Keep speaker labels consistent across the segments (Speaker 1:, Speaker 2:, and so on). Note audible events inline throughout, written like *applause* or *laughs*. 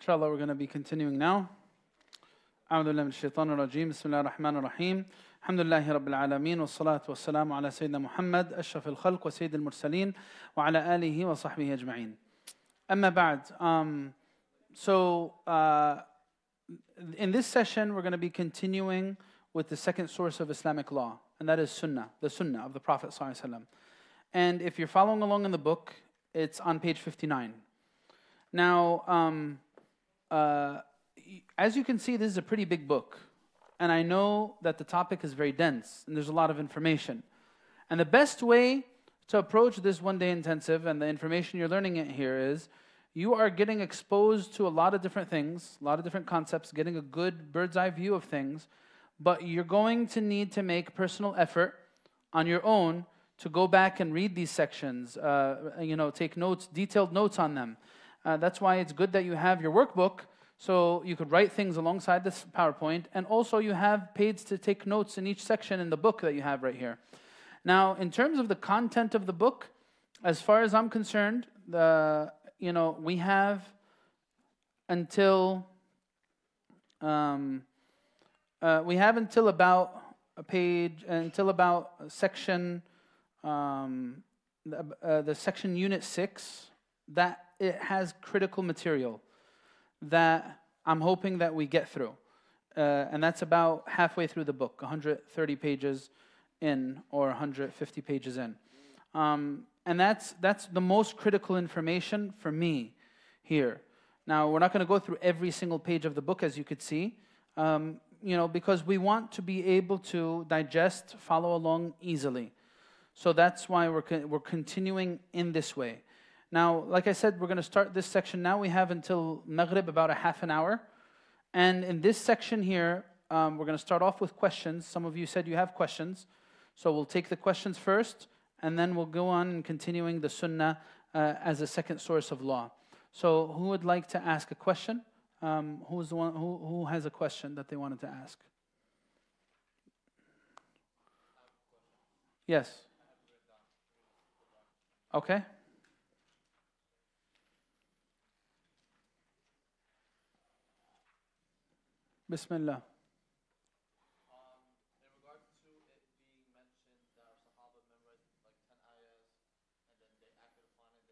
Speaker 1: Inshallah, we're going to be continuing now. أعوذ بالله من الشيطان الرجيم بسم الله الرحمن الرحيم الحمد لله رب العالمين والصلاة والسلام على سيدنا محمد أشرف الخلق وسيد المرسلين وعلى آله وصحبه أجمعين أما بعد um, so uh, in this session we're going to be continuing with the second source of Islamic law and that is Sunnah the Sunnah of the Prophet ﷺ. and if you're following along in the book it's on page 59 now um, uh, as you can see, this is a pretty big book. And I know that the topic is very dense and there's a lot of information. And the best way to approach this one day intensive and the information you're learning it here is you are getting exposed to a lot of different things, a lot of different concepts, getting a good bird's eye view of things. But you're going to need to make personal effort on your own to go back and read these sections, uh, you know, take notes, detailed notes on them. Uh, that's why it's good that you have your workbook so you could write things alongside this PowerPoint, and also you have pages to take notes in each section in the book that you have right here. Now, in terms of the content of the book, as far as I'm concerned, the you know we have until um, uh, we have until about a page until about section um, uh, the section unit six that it has critical material that I'm hoping that we get through. Uh, and that's about halfway through the book, 130 pages in or 150 pages in. Um, and that's, that's the most critical information for me here. Now, we're not going to go through every single page of the book, as you could see, um, you know, because we want to be able to digest, follow along easily. So that's why we're, we're continuing in this way. Now, like I said, we're going to start this section now. We have until Maghrib about a half an hour. And in this section here, um, we're going to start off with questions. Some of you said you have questions. So we'll take the questions first, and then we'll go on continuing the Sunnah uh, as a second source of law. So who would like to ask a question? Um, who's the one who, who has a question that they wanted to ask? Yes. Okay. Bismillah.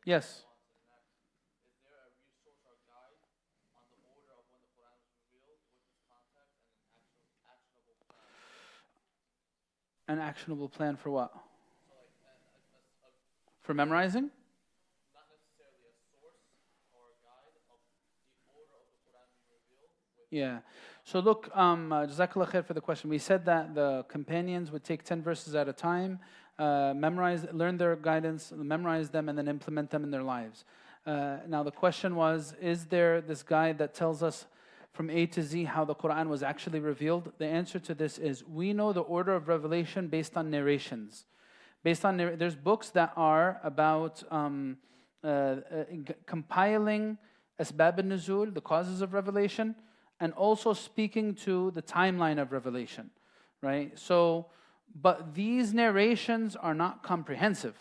Speaker 1: Yes. An actionable plan for what? For memorizing? Yeah. So look, um, uh, Jazakallah khair for the question. We said that the companions would take 10 verses at a time, uh, memorize, learn their guidance, memorize them, and then implement them in their lives. Uh, now the question was, is there this guide that tells us from A to Z how the Quran was actually revealed? The answer to this is, we know the order of revelation based on narrations. Based on, there's books that are about um, uh, uh, compiling asbab al-nuzul, the causes of revelation, and also speaking to the timeline of revelation, right? So, but these narrations are not comprehensive.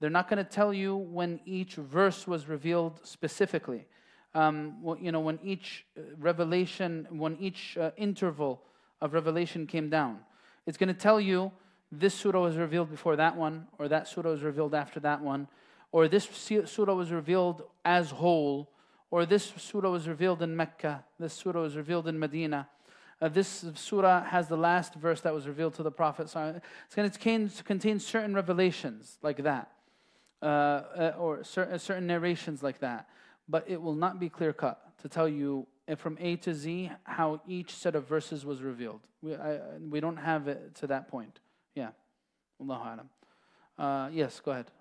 Speaker 1: They're not going to tell you when each verse was revealed specifically. Um, you know, when each uh, revelation, when each uh, interval of revelation came down. It's going to tell you this surah was revealed before that one, or that surah was revealed after that one, or this surah was revealed as whole, or this surah was revealed in Mecca, this surah was revealed in Medina. Uh, this surah has the last verse that was revealed to the Prophet. So it's going to contain, certain revelations like that, uh, uh, or certain, certain narrations like that. But it will not be clear cut to tell you from A to Z how each set of verses was revealed. We, I, we don't have it to that point. Yeah. Allahu. Uh, yes, go ahead.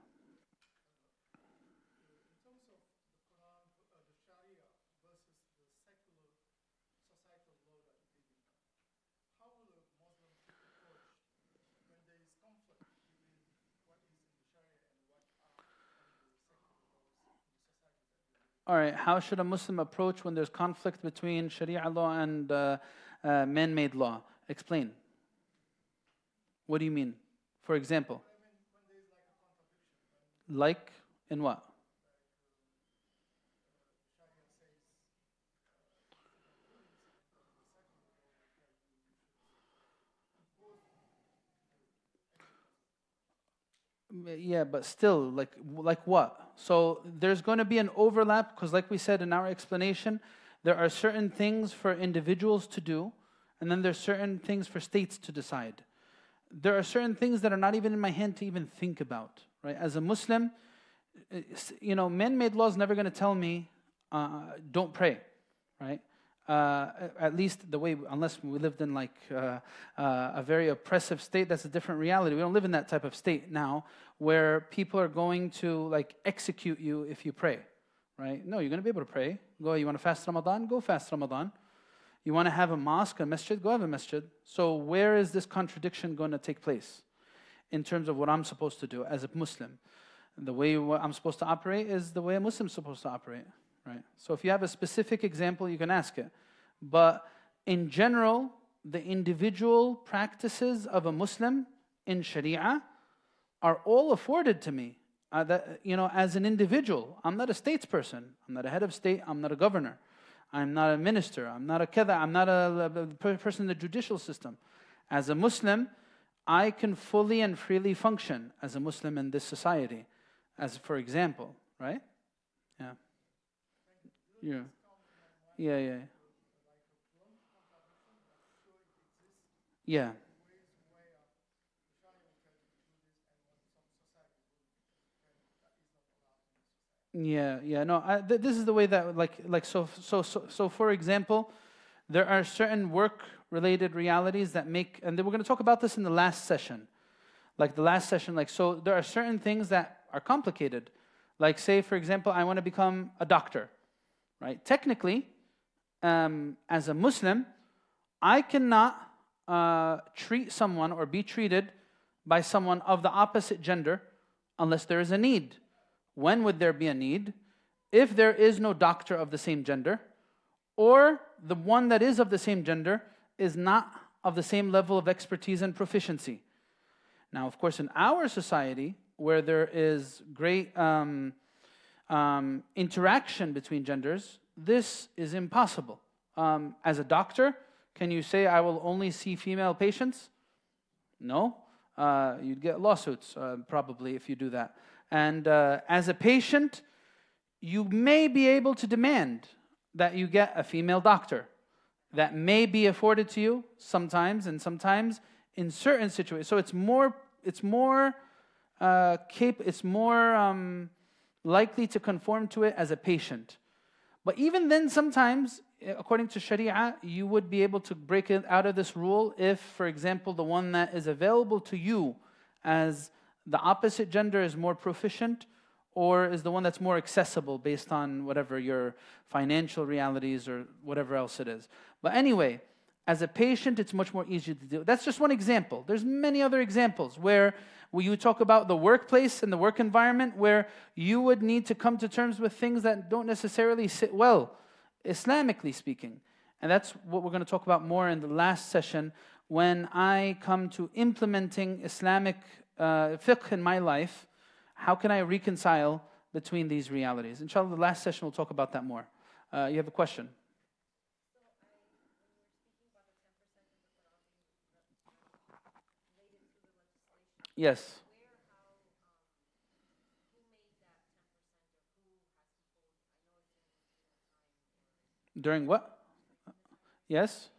Speaker 1: All right, how should a Muslim approach when there's conflict between Sharia law and uh, uh, man made law? Explain. What do you mean? For example, like in what? yeah but still like like what so there's going to be an overlap because, like we said in our explanation, there are certain things for individuals to do, and then there's certain things for states to decide. There are certain things that are not even in my hand to even think about, right? As a Muslim, you know, man-made laws never going to tell me uh, don't pray, right? Uh, at least the way, unless we lived in like uh, uh, a very oppressive state, that's a different reality. We don't live in that type of state now, where people are going to like execute you if you pray, right? No, you're going to be able to pray. Go. You want to fast Ramadan? Go fast Ramadan. You want to have a mosque, a masjid? Go have a masjid. So where is this contradiction going to take place in terms of what I'm supposed to do as a Muslim? The way I'm supposed to operate is the way a Muslim's supposed to operate right? So if you have a specific example, you can ask it. But in general, the individual practices of a Muslim in Sharia are all afforded to me. Uh, that, you know, as an individual, I'm not a statesperson. I'm not a head of state. I'm not a governor. I'm not a minister. I'm not a kada. I'm not a, a person in the judicial system. As a Muslim, I can fully and freely function as a Muslim in this society. As for example, right? Yeah. Yeah. Yeah, yeah. Yeah. Yeah, yeah. No, I, th- this is the way that, like, like so, so, so, so. For example, there are certain work-related realities that make, and then we're going to talk about this in the last session, like the last session. Like, so there are certain things that are complicated. Like, say, for example, I want to become a doctor right? Technically, um, as a Muslim, I cannot uh, treat someone or be treated by someone of the opposite gender unless there is a need. When would there be a need? If there is no doctor of the same gender, or the one that is of the same gender is not of the same level of expertise and proficiency. Now, of course, in our society, where there is great um, um, interaction between genders, this is impossible. Um, as a doctor, can you say, I will only see female patients? No. Uh, you'd get lawsuits uh, probably if you do that. And uh, as a patient, you may be able to demand that you get a female doctor. That may be afforded to you sometimes, and sometimes in certain situations. So it's more, it's more, uh, cap- it's more um, likely to conform to it as a patient. But even then, sometimes, eh, according to Sharia, you would be able to break it out of this rule if, for example, the one that is available to you as the opposite gender is more proficient or is the one that's more accessible based on whatever your financial realities or whatever else it is. But anyway, as a patient, it's much more easy to do. That's just one example. There's many other examples where you talk about the workplace and the work environment where you would need to come to terms with things that don't necessarily sit well, Islamically speaking? And that's what we're going to talk about more in the last session when I come to implementing Islamic uh, fiqh in my life. How can I reconcile between these realities? Inshallah, the last session we'll talk about that more. Uh, you have a question? Yes. During what? Yes?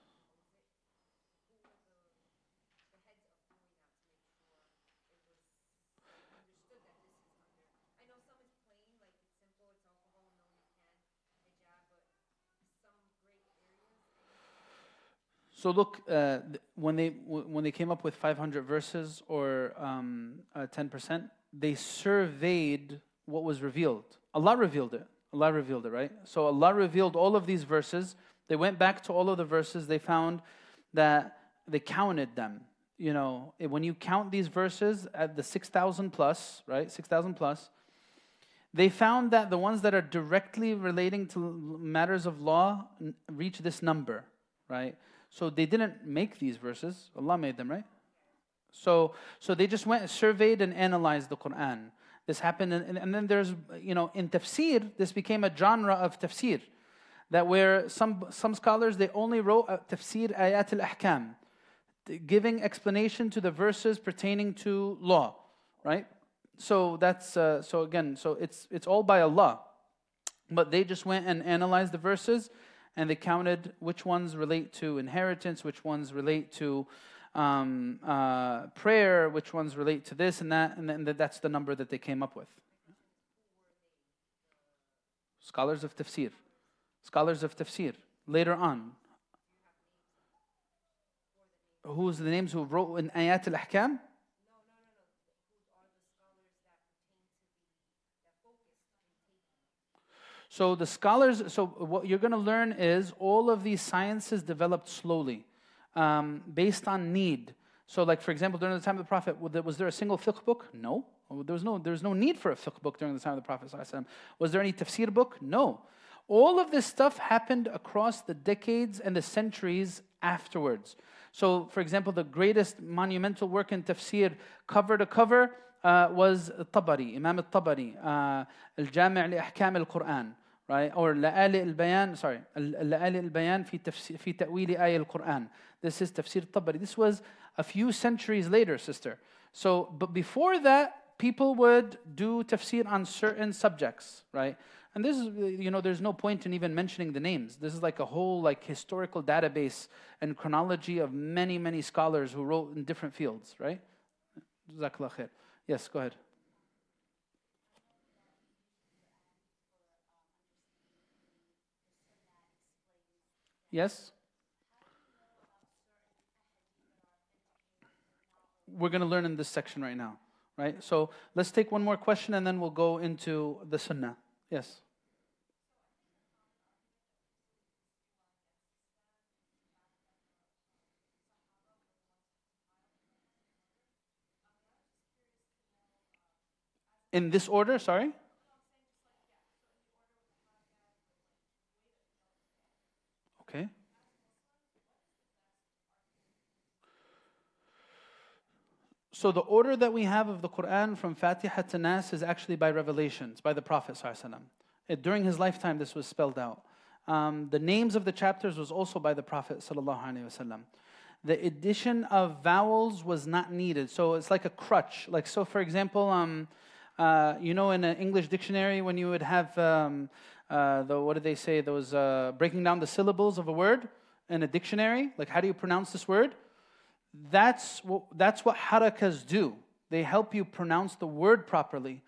Speaker 1: So look, uh, when they when they came up with 500 verses or um, uh, 10%, they surveyed what was revealed. Allah revealed it. Allah revealed it, right? So Allah revealed all of these verses. They went back to all of the verses. They found that they counted them. You know, when you count these verses at the 6,000 plus, right? 6,000 plus, they found that the ones that are directly relating to matters of law reach this number, right? So they didn't make these verses. Allah made them, right? So, so they just went, surveyed, and analyzed the Quran. This happened, and, and then there's, you know, in tafsir, this became a genre of tafsir. That where some, some scholars, they only wrote tafsir ayat al-ahkam, giving explanation to the verses pertaining to law, right? so that's uh, so again, so it's it's all by Allah. But they just went and analyzed the verses and they counted which ones relate to inheritance, which ones relate to um, uh, prayer, which ones relate to this and that, and then that's the number that they came up with. Scholars of tafsir. Scholars of tafsir. Later on. Who's the names who wrote in Ayat al So the scholars, so what you're going to learn is all of these sciences developed slowly, um, based on need. So, like for example, during the time of the Prophet, was there a single fiqh book? No. There was no, there was no need for a fiqh book during the time of the Prophet. Was there any tafsir book? No. All of this stuff happened across the decades and the centuries afterwards. So, for example, the greatest monumental work in tafsir, cover to cover, uh, was Tabari, Imam al-Tabari, uh, Al-Jami' al Ahkam al-Quran right? Or لآلئ البيان, sorry, لآلئ البيان في تفسير في تأويل آية القرآن. This is تفسير الطبري. This was a few centuries later, sister. So, but before that, people would do tafsir on certain subjects, right? And this is, you know, there's no point in even mentioning the names. This is like a whole like historical database and chronology of many, many scholars who wrote in different fields, right? Yes, go ahead. Yes? We're going to learn in this section right now, right? So let's take one more question and then we'll go into the sunnah. Yes? In this order, sorry? Okay. So the order that we have of the Quran from Fatiha to Nas is actually by revelations, by the Prophet it, During his lifetime, this was spelled out. Um, the names of the chapters was also by the Prophet The addition of vowels was not needed, so it's like a crutch. Like so, for example, um, uh, you know, in an English dictionary, when you would have um, uh, the, what do they say, those uh, breaking down the syllables of a word in a dictionary, like how do you pronounce this word? That's what, that's what harakas do. They help you pronounce the word properly.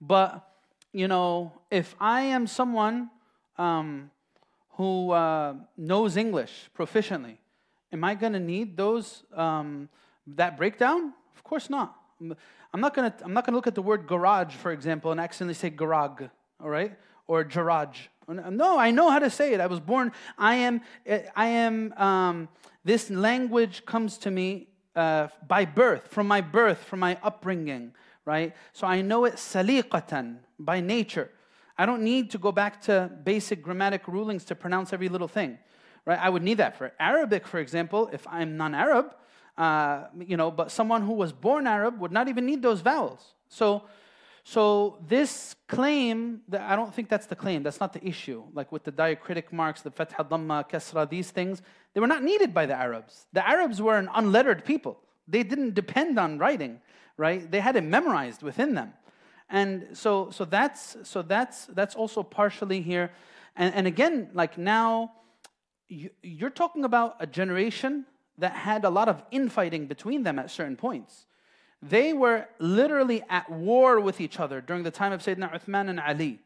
Speaker 1: But, you know, if I am someone um, who uh, knows English proficiently, am I going to need those, um, that breakdown? Of course not. I'm not going to I'm not going to look at the word garage, for example, and accidentally say garag, all right? Or Jaraj. No, I know how to say it. I was born. I am. I am. Um, this language comes to me uh, by birth, from my birth, from my upbringing, right? So I know it saliqatan by nature. I don't need to go back to basic grammatic rulings to pronounce every little thing, right? I would need that for Arabic, for example. If I'm non-Arab, uh, you know, but someone who was born Arab would not even need those vowels. So so this claim, I don't think that's the claim. That's not the issue. Like with the diacritic marks, the fatha, dhamma, kasra, these things, they were not needed by the Arabs. The Arabs were an unlettered people. They didn't depend on writing, right? They had it memorized within them. And so, so that's so that's that's also partially here. And, and again, like now, you, you're talking about a generation that had a lot of infighting between them at certain points. They were literally at war with each other during the time of Sayyidina Uthman and Ali.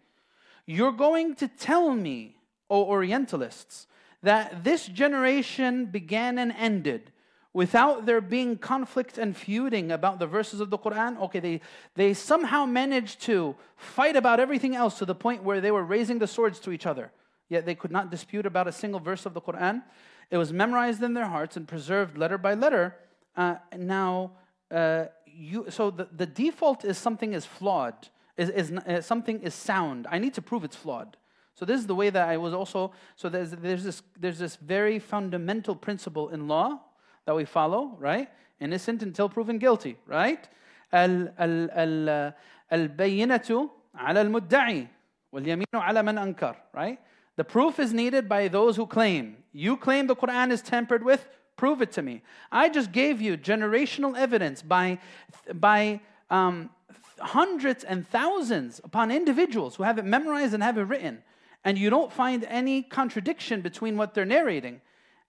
Speaker 1: You're going to tell me, O Orientalists, that this generation began and ended without there being conflict and feuding about the verses of the Quran. Okay, they, they somehow managed to fight about everything else to the point where they were raising the swords to each other. Yet they could not dispute about a single verse of the Quran. It was memorized in their hearts and preserved letter by letter. Uh, now, uh, you, so the, the default is something is flawed, is, is uh, something is sound. I need to prove it's flawed. So this is the way that I was also, so there's, there's, this, there's this very fundamental principle in law that we follow, right? Innocent until proven guilty, right? البينة على المدعي واليمين على من أنكر, right? The proof is needed by those who claim. You claim the Quran is tampered with, Prove it to me. I just gave you generational evidence by, by um, hundreds and thousands upon individuals who have it memorized and have it written, and you don't find any contradiction between what they're narrating,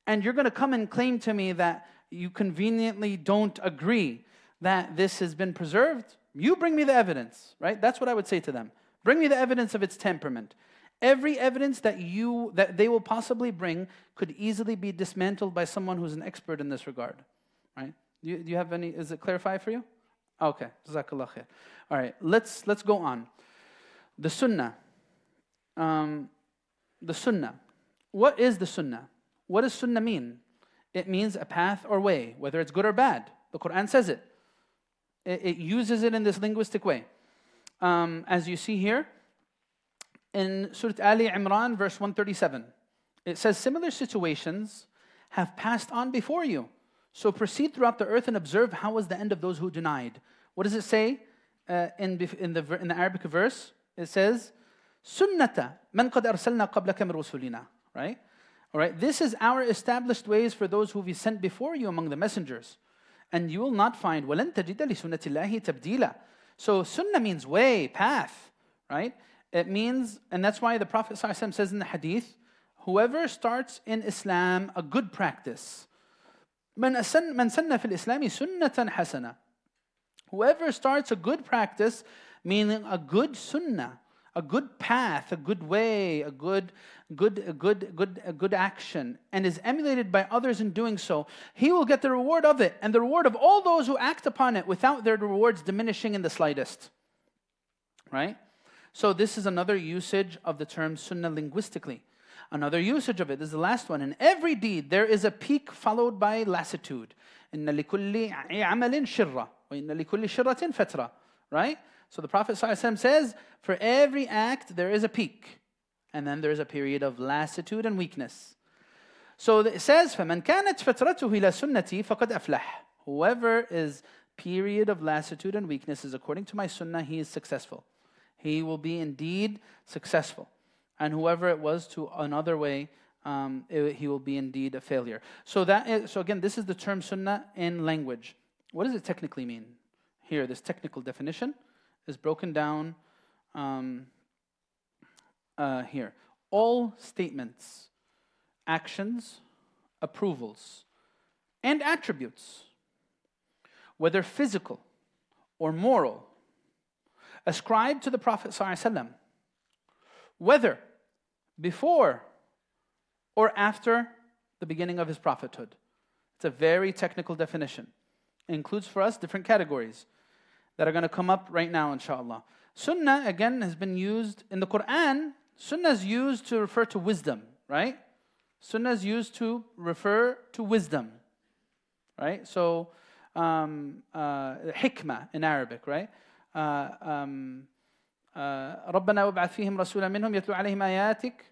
Speaker 1: and you're going to come and claim to me that you conveniently don't agree that this has been preserved, you bring me the evidence, right? That's what I would say to them. Bring me the evidence of its temperament. Every evidence that you that they will possibly bring could easily be dismantled by someone who's an expert in this regard, right? Do you, do you have any? Is it clarified for you? Okay, jazakallah khair. All right, let's let's go on. The sunnah. Um, the sunnah. What is the sunnah? What does sunnah mean? It means a path or way, whether it's good or bad. The Quran says it. It, it uses it in this linguistic way. Um, as you see here in Surah Ali Imran, verse 137, it says, Similar situations have passed on before you. So proceed throughout the earth and observe how was the end of those who denied. What does it say uh, in, in, the, in the Arabic verse? It says, Sunnata man qad arsalna qablaka min rusulina. Right? All right, this is our established ways for those who we sent before you among the messengers. And you will not find وَلَن تَجِدَ لِسُنَّةِ اللَّهِ تَبْدِيلًا So sunnah means way, path, right? It means, and that's why the Prophet ﷺ says in the hadith, whoever starts in Islam a good practice, من سن في الإسلام سنة حسنة Whoever starts a good practice, meaning a good sunnah, a good path, a good way, a good, good, a good, good, a good action, and is emulated by others in doing so, he will get the reward of it and the reward of all those who act upon it without their rewards diminishing in the slightest. Right? So, this is another usage of the term sunnah linguistically. Another usage of it is the last one. In every deed, there is a peak followed by lassitude. إن لكل عمل شرة وإن لكل شرة فترة. Right? So the Prophet ﷺ says, for every act there is a peak, and then there is a period of lassitude and weakness. So it says, فَمَنْ كَانَتْ فَتْرَتُهُ إِلَى سُنَّتِي فَقَدْ أَفْلَحَ Whoever is period of lassitude and weakness is according to my sunnah, he is successful. He will be indeed successful. And whoever it was to another way, um, it, he will be indeed a failure. So that is, so again, this is the term sunnah in language. What does it technically mean? Here, this technical definition is broken down um, uh, here. All statements, actions, approvals, and attributes, whether physical or moral, ascribed to the Prophet ﷺ, whether before or after the beginning of his prophethood. It's a very technical definition. It includes for us different categories that are going to come up right now, inshallah. Sunnah, again, has been used in the Quran. Sunnah is used to refer to wisdom, right? Sunnah is used to refer to wisdom, right? So, um, uh, hikmah in Arabic, right? Uh, um, ربنا وابعث فيهم رسولا منهم يتلو عليهم آياتك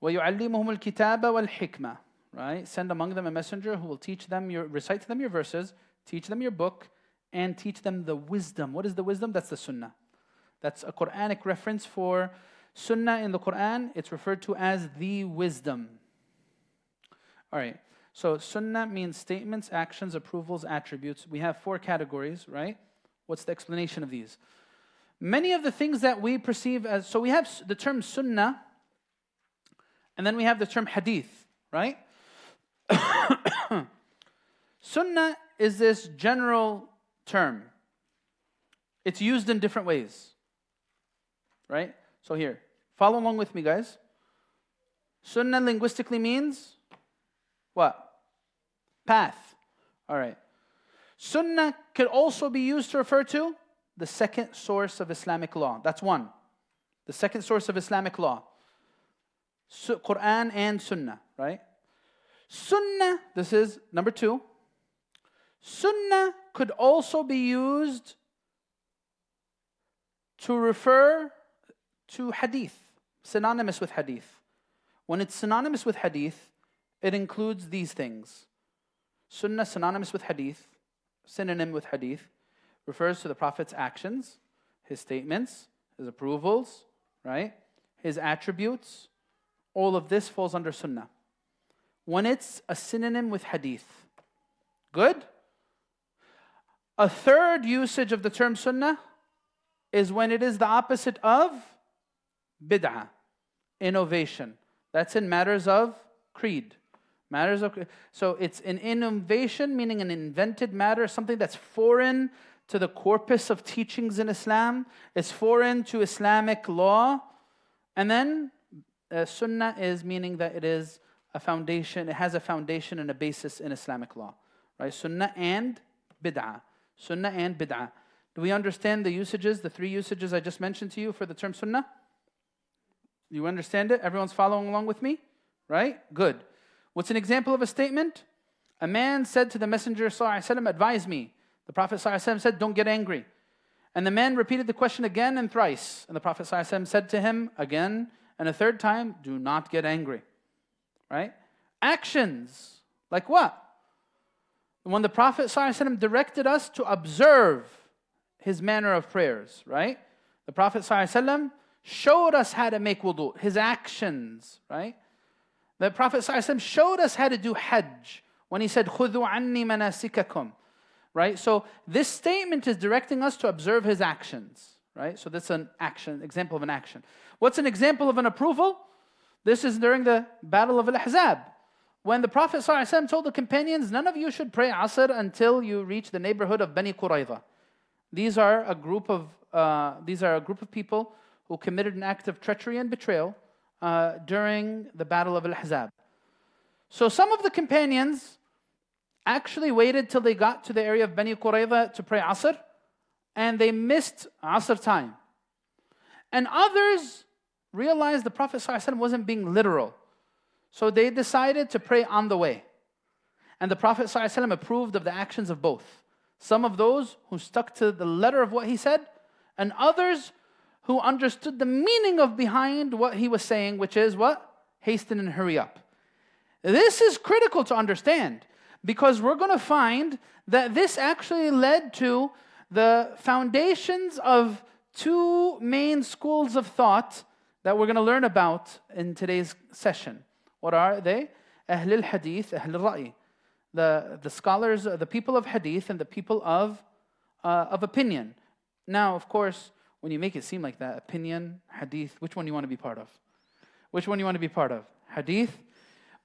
Speaker 1: ويعلمهم الكتاب والحكمة right send among them a messenger who will teach them your recite to them your verses teach them your book and teach them the wisdom. What is the wisdom? That's the sunnah. That's a Quranic reference for sunnah in the Quran. It's referred to as the wisdom. All right. So sunnah means statements, actions, approvals, attributes. We have four categories, right? What's the explanation of these? Many of the things that we perceive as so we have the term sunnah and then we have the term hadith, right? *coughs* sunnah is this general term. It's used in different ways. Right? So here, follow along with me, guys. Sunnah linguistically means what? Path. All right. Sunnah could also be used to refer to the second source of Islamic law. That's one. The second source of Islamic law. Quran and Sunnah, right? Sunnah, this is number two. Sunnah could also be used to refer to hadith, synonymous with hadith. When it's synonymous with hadith, it includes these things. Sunnah, synonymous with hadith, synonym with hadith, refers to the Prophet's actions, his statements, his approvals, right? His attributes. All of this falls under sunnah. When it's a synonym with hadith, good? A third usage of the term sunnah is when it is the opposite of bid'ah, innovation. That's in matters of creed. Matters of so it's an innovation, meaning an invented matter, something that's foreign to the corpus of teachings in Islam. It's foreign to Islamic law, and then uh, sunnah is meaning that it is a foundation. It has a foundation and a basis in Islamic law, right? Sunnah and bid'ah. Sunnah and bid'ah. Do we understand the usages, the three usages I just mentioned to you for the term sunnah? You understand it? Everyone's following along with me? Right? Good. What's an example of a statement? A man said to the Messenger, وسلم, Advise me. The Prophet وسلم, said, Don't get angry. And the man repeated the question again and thrice. And the Prophet وسلم, said to him again and a third time, Do not get angry. Right? Actions. Like what? When the Prophet وسلم, directed us to observe his manner of prayers, right? The Prophet وسلم, showed us how to make wudu, his actions, right? The Prophet ﷺ showed us how to do Hajj when he said, Khudu anni manasikakum. Right? So this statement is directing us to observe his actions. Right? So that's an action, example of an action. What's an example of an approval? This is during the Battle of Al Ahzab. When the Prophet ﷺ told the companions, none of you should pray Asr until you reach the neighborhood of Bani Qurayza." These are a group of, uh, these are a group of people who committed an act of treachery and betrayal uh, during the Battle of Al Ahzab. So some of the companions actually waited till they got to the area of Bani Qurayza to pray Asr, and they missed Asr time. And others realized the Prophet ﷺ wasn't being literal. So they decided to pray on the way. And the Prophet ﷺ approved of the actions of both. Some of those who stuck to the letter of what he said, and others who understood the meaning of behind what he was saying, which is what? Hasten and hurry up. This is critical to understand because we're going to find that this actually led to the foundations of two main schools of thought that we're going to learn about in today's session. What are they? Ahl al Hadith, Ahl al Ra'i. The, the scholars, the people of Hadith, and the people of, uh, of opinion. Now, of course, when you make it seem like that, opinion, hadith, which one do you want to be part of? Which one do you want to be part of? Hadith?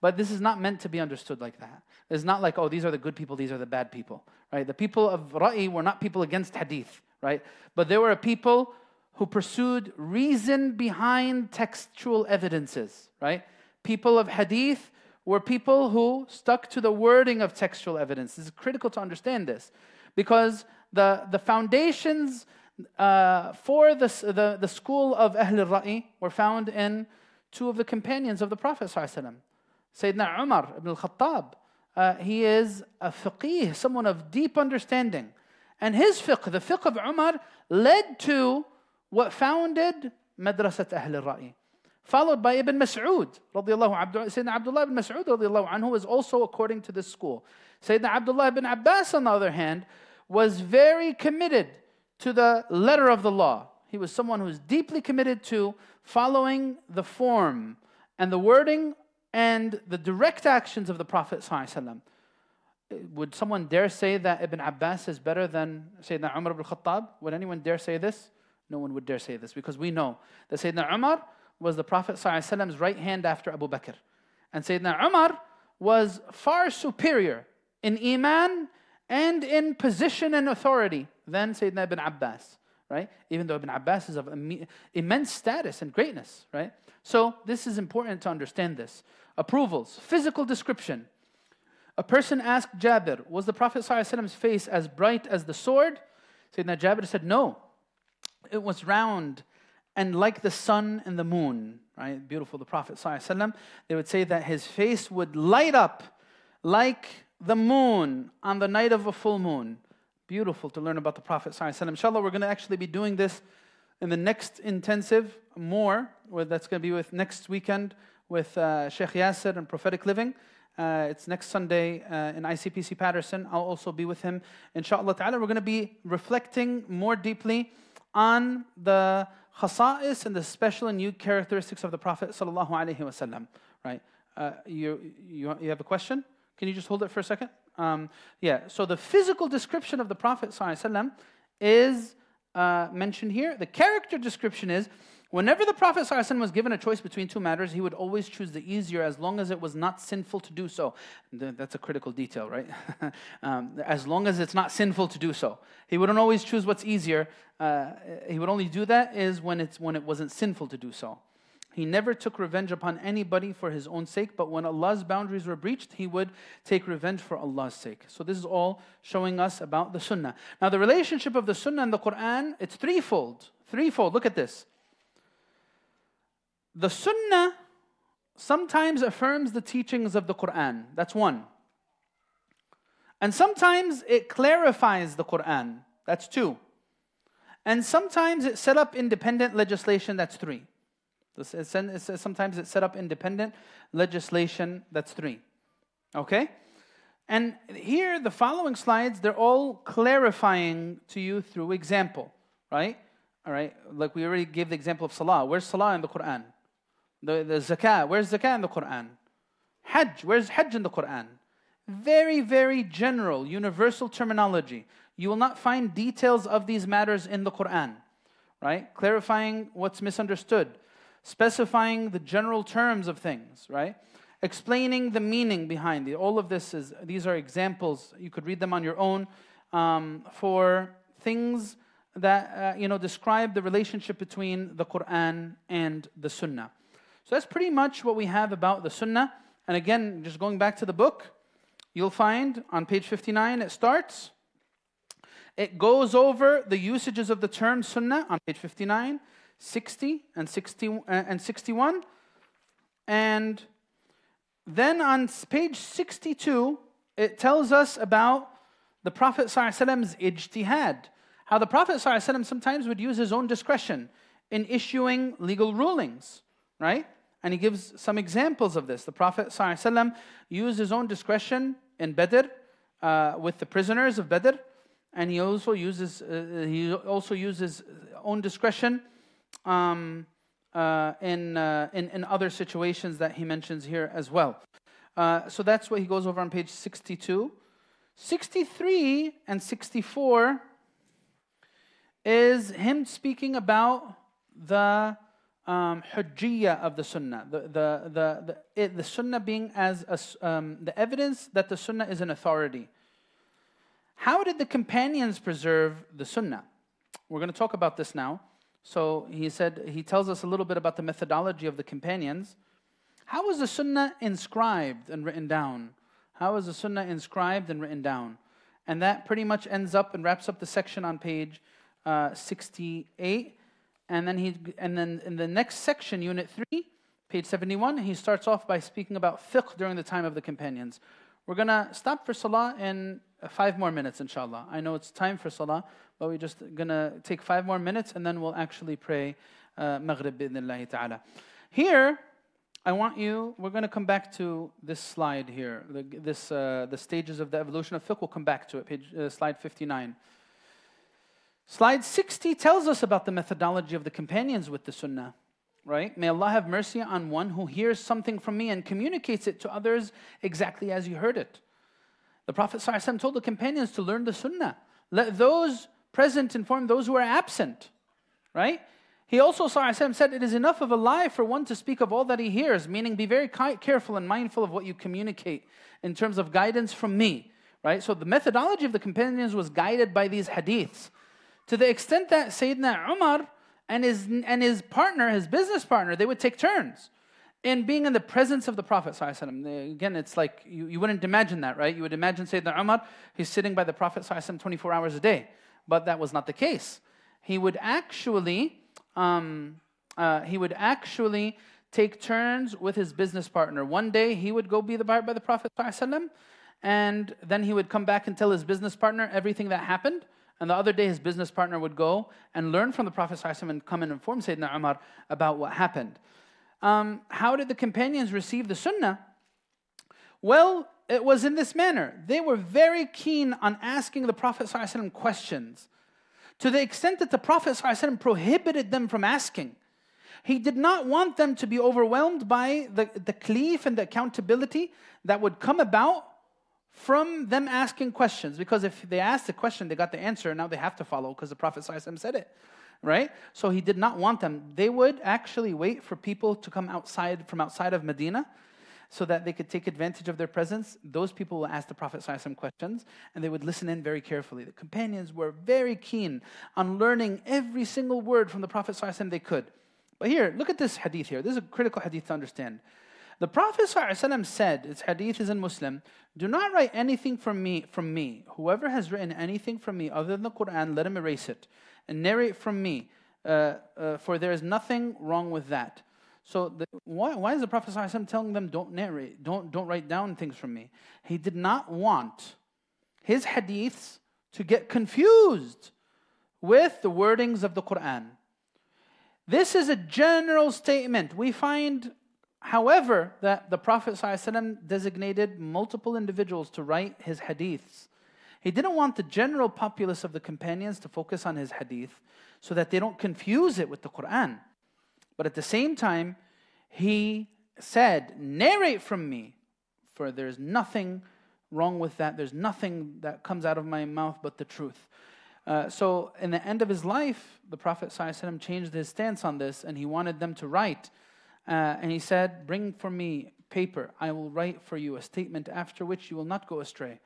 Speaker 1: But this is not meant to be understood like that. It's not like, oh, these are the good people, these are the bad people, right? The people of Ra'i were not people against hadith, right? But they were a people who pursued reason behind textual evidences, right? People of hadith were people who stuck to the wording of textual evidence. It's critical to understand this because the, the foundations uh, for the, the, the school of Ahl al-Ra'i were found in two of the companions of the Prophet Sayyidina Umar ibn al-Khattab. Uh, he is a faqih, someone of deep understanding. And his fiqh, the fiqh of Umar, led to what founded Madrasat Ahl al-Ra'i. Followed by Ibn Mas'ud, Sayyidina Abdullah ibn Mas'ud anhu is also according to this school. Sayyidina Abdullah ibn Abbas, on the other hand, was very committed to the letter of the law. He was someone who was deeply committed to following the form and the wording and the direct actions of the Prophet. ﷺ. Uh, would someone dare say that Ibn Abbas is better than Sayyidina Umar ibn Khattab? Would anyone dare say this? No one would dare say this because we know that Sayyidina Umar was the Prophet ﷺ's right hand after Abu Bakr. And Sayyidina Umar was far superior in Iman and in position and authority than Sayyidina ibn Abbas, right? Even though Ibn Abbas is of immense status and greatness, right? So this is important to understand this. Approvals, physical description. A person asked Jabir, was the Prophet ﷺ's face as bright as the sword? Sayyidina Jabir said, no. It was round and like the sun and the moon, right? Beautiful, the Prophet ﷺ, they would say that his face would light up like the moon on the night of a full moon. Beautiful to learn about the Prophet. Inshallah, we're going to actually be doing this in the next intensive more, where that's going to be with next weekend with uh, Sheikh Yasser and Prophetic Living. Uh, it's next Sunday uh, in ICPC Paterson. I'll also be with him. Inshallah ta'ala, we're going to be reflecting more deeply on the khasa'is and the special and unique characteristics of the Prophet sallallahu alaihi wasallam. Right? Uh, you, you, you have a question? Can you just hold it for a second? Um, yeah, so the physical description of the Prophet ﷺ is uh, mentioned here. The character description is whenever the Prophet ﷺ was given a choice between two matters, he would always choose the easier as long as it was not sinful to do so. That's a critical detail, right? *laughs* um, as long as it's not sinful to do so. He wouldn't always choose what's easier. Uh, he would only do that is when, it's, when it wasn't sinful to do so. He never took revenge upon anybody for his own sake, but when Allah's boundaries were breached, he would take revenge for Allah's sake. So this is all showing us about the Sunnah. Now the relationship of the Sunnah and the Quran, it's threefold. Threefold. Look at this. The Sunnah sometimes affirms the teachings of the Quran. That's one. And sometimes it clarifies the Quran. That's two. And sometimes it set up independent legislation. That's three. Sometimes it's set up independent legislation. That's three. Okay? And here, the following slides, they're all clarifying to you through example, right? All right, like we already gave the example of salah. Where's salah in the Quran? The, the zakah, where's zakah in the Quran? Hajj, where's hajj in the Quran? Very, very general, universal terminology. You will not find details of these matters in the Quran, right? Clarifying what's misunderstood, specifying the general terms of things, right? Explaining the meaning behind it. All of this is, these are examples. You could read them on your own um, for things that, uh, you know, describe the relationship between the Quran and the Sunnah. So that's pretty much what we have about the Sunnah. And again, just going back to the book, you'll find on page 59 it starts. It goes over the usages of the term Sunnah on page 59. 60 and, 60, uh, and 61. And then on page 62, it tells us about the Prophet Prophet's ijtihad, how the Prophet sometimes would use his own discretion in issuing legal rulings, right? And he gives some examples of this. The Prophet ﷺ used his own discretion in Badr uh, with the prisoners of Badr, and he also uses uh, he also uses own discretion um, uh, in, uh, in, in other situations that he mentions here as well. Uh, so that's what he goes over on page 62. 63 and 64 is him speaking about the um, hujjiyah of the sunnah, the, the, the, the, it, the sunnah being as a, um, the evidence that the sunnah is an authority. How did the companions preserve the sunnah? We're going to talk about this now. So he said, he tells us a little bit about the methodology of the companions. How was the sunnah inscribed and written down? How was the sunnah inscribed and written down? And that pretty much ends up and wraps up the section on page uh, 68. And then, he, and then in the next section, unit 3, page 71, he starts off by speaking about fiqh during the time of the companions. We're going to stop for salah in five more minutes, inshallah. I know it's time for salah, but we're just going to take five more minutes and then we'll actually pray uh, Maghrib bi'idhnillahi ta'ala. Here, I want you, we're going to come back to this slide here, the, this, uh, the stages of the evolution of fiqh. We'll come back to it, page, uh, slide 59. Slide 60 tells us about the methodology of the companions with the sunnah, right? May Allah have mercy on one who hears something from me and communicates it to others exactly as you heard it. The Prophet ﷺ told the companions to learn the sunnah. Let those present inform those who are absent, right? He also ﷺ said, It is enough of a lie for one to speak of all that he hears, meaning be very careful and mindful of what you communicate in terms of guidance from me, right? So the methodology of the companions was guided by these hadiths. To the extent that Sayyidina Umar and his, and his partner, his business partner, they would take turns in being in the presence of the Prophet. Again, it's like you, you wouldn't imagine that, right? You would imagine Sayyidina Umar, he's sitting by the Prophet 24 hours a day. But that was not the case. He would actually, um, uh, he would actually take turns with his business partner. One day he would go be the by the Prophet and then he would come back and tell his business partner everything that happened. And the other day, his business partner would go and learn from the Prophet and come and inform Sayyidina Umar about what happened um, how did the companions receive the sunnah? Well, it was in this manner. They were very keen on asking the Prophet ﷺ questions to the extent that the Prophet ﷺ prohibited them from asking. He did not want them to be overwhelmed by the, the cleaf and the accountability that would come about from them asking questions. Because if they asked a question, they got the answer, now they have to follow because the Prophet ﷺ said it. Right? So he did not want them. They would actually wait for people to come outside from outside of Medina so that they could take advantage of their presence. Those people will ask the Prophet ﷺ questions and they would listen in very carefully. The companions were very keen on learning every single word from the Prophet ﷺ they could. But here, look at this hadith here. This is a critical hadith to understand. The Prophet ﷺ said, its hadith is in Muslim, do not write anything from me, from me. Whoever has written anything from me other than the Quran, let him erase it and narrate from me, uh, uh, for there is nothing wrong with that. So the, why, why is the Prophet ﷺ telling them don't narrate, don't, don't write down things from me? He did not want his hadiths to get confused with the wordings of the Quran. This is a general statement. We find, however, that the Prophet ﷺ designated multiple individuals to write his hadiths. He didn't want the general populace of the companions to focus on his hadith so that they don't confuse it with the Quran. But at the same time, he said, Narrate from me, for there's nothing wrong with that. There's nothing that comes out of my mouth but the truth. Uh, so, in the end of his life, the Prophet ﷺ changed his stance on this and he wanted them to write. Uh, and he said, Bring for me paper. I will write for you a statement after which you will not go astray.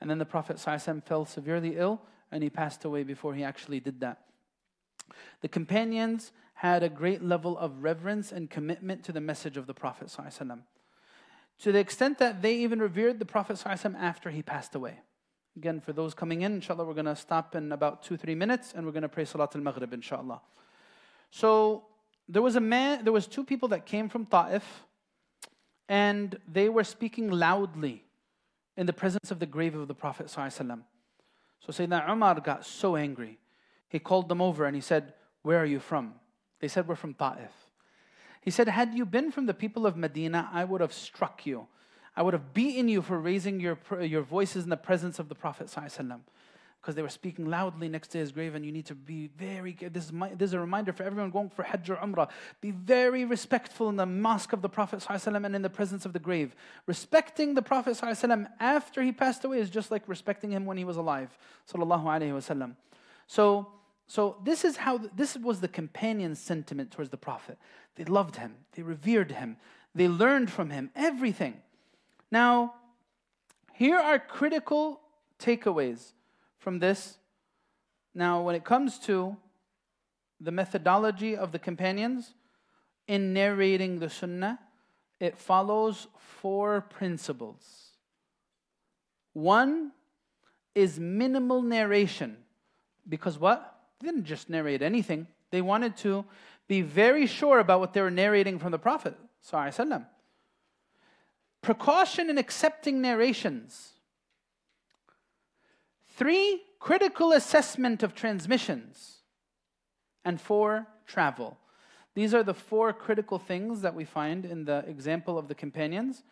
Speaker 1: And then the Prophet ﷺ fell severely ill and he passed away before he actually did that. The companions had a great level of reverence and commitment to the message of the Prophet ﷺ. To the extent that they even revered the Prophet ﷺ after he passed away. Again, for those coming in, inshallah, we're going to stop in about two, three minutes and we're going to pray Salat al Maghrib, inshallah. So, there was a man, there was two people that came from Ta'if and they were speaking loudly in the presence of the grave of the Prophet. So Sayyidina Umar got so angry. He called them over and he said, Where are you from? They said, We're from Ta'if. He said, Had you been from the people of Medina, I would have struck you. I would have beaten you for raising your, your voices in the presence of the Prophet because they were speaking loudly next to his grave, and you need to be very. This is, my, this is a reminder for everyone going for Hajj or Umrah. Be very respectful in the mosque of the Prophet and in the presence of the grave. Respecting the Prophet after he passed away is just like respecting him when he was alive. So, so this is how this was the companion's sentiment towards the Prophet. They loved him, they revered him, they learned from him everything. Now, here are critical takeaways from this. Now, when it comes to the methodology of the companions in narrating the Sunnah, it follows four principles. One is minimal narration, because what? They didn't just narrate anything. They wanted to be very sure about what they were narrating from the Prophet. Precaution in accepting narrations. Three, critical assessment of transmissions. And four, travel. These are the four critical things that we find in the example of the companions.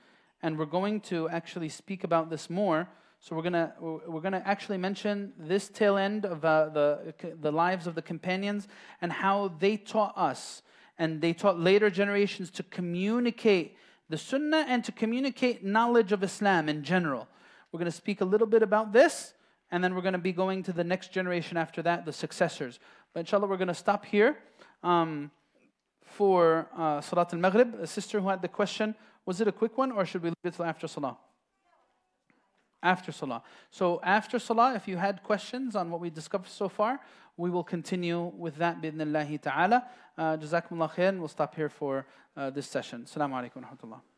Speaker 1: And we're going to actually speak about this more so we're gonna we're gonna actually mention this tail end of uh, the the lives of the companions and how they taught us and they taught later generations to communicate the Sunnah and to communicate knowledge of Islam in general. We're gonna speak a little bit about this, and then we're gonna be going to the next generation after that, the successors. But inshallah, we're gonna stop here um, for uh, Salat al Maghrib. A sister who had the question, was it a quick one, or should we leave it till after Salah? after Salah. So after Salah, if you had questions on what we discovered so far, we will continue with that bidnillahi ta'ala. Uh, Jazakumullah khair. We'll stop here for uh, this session. Assalamu alaikum wa rahmatullah.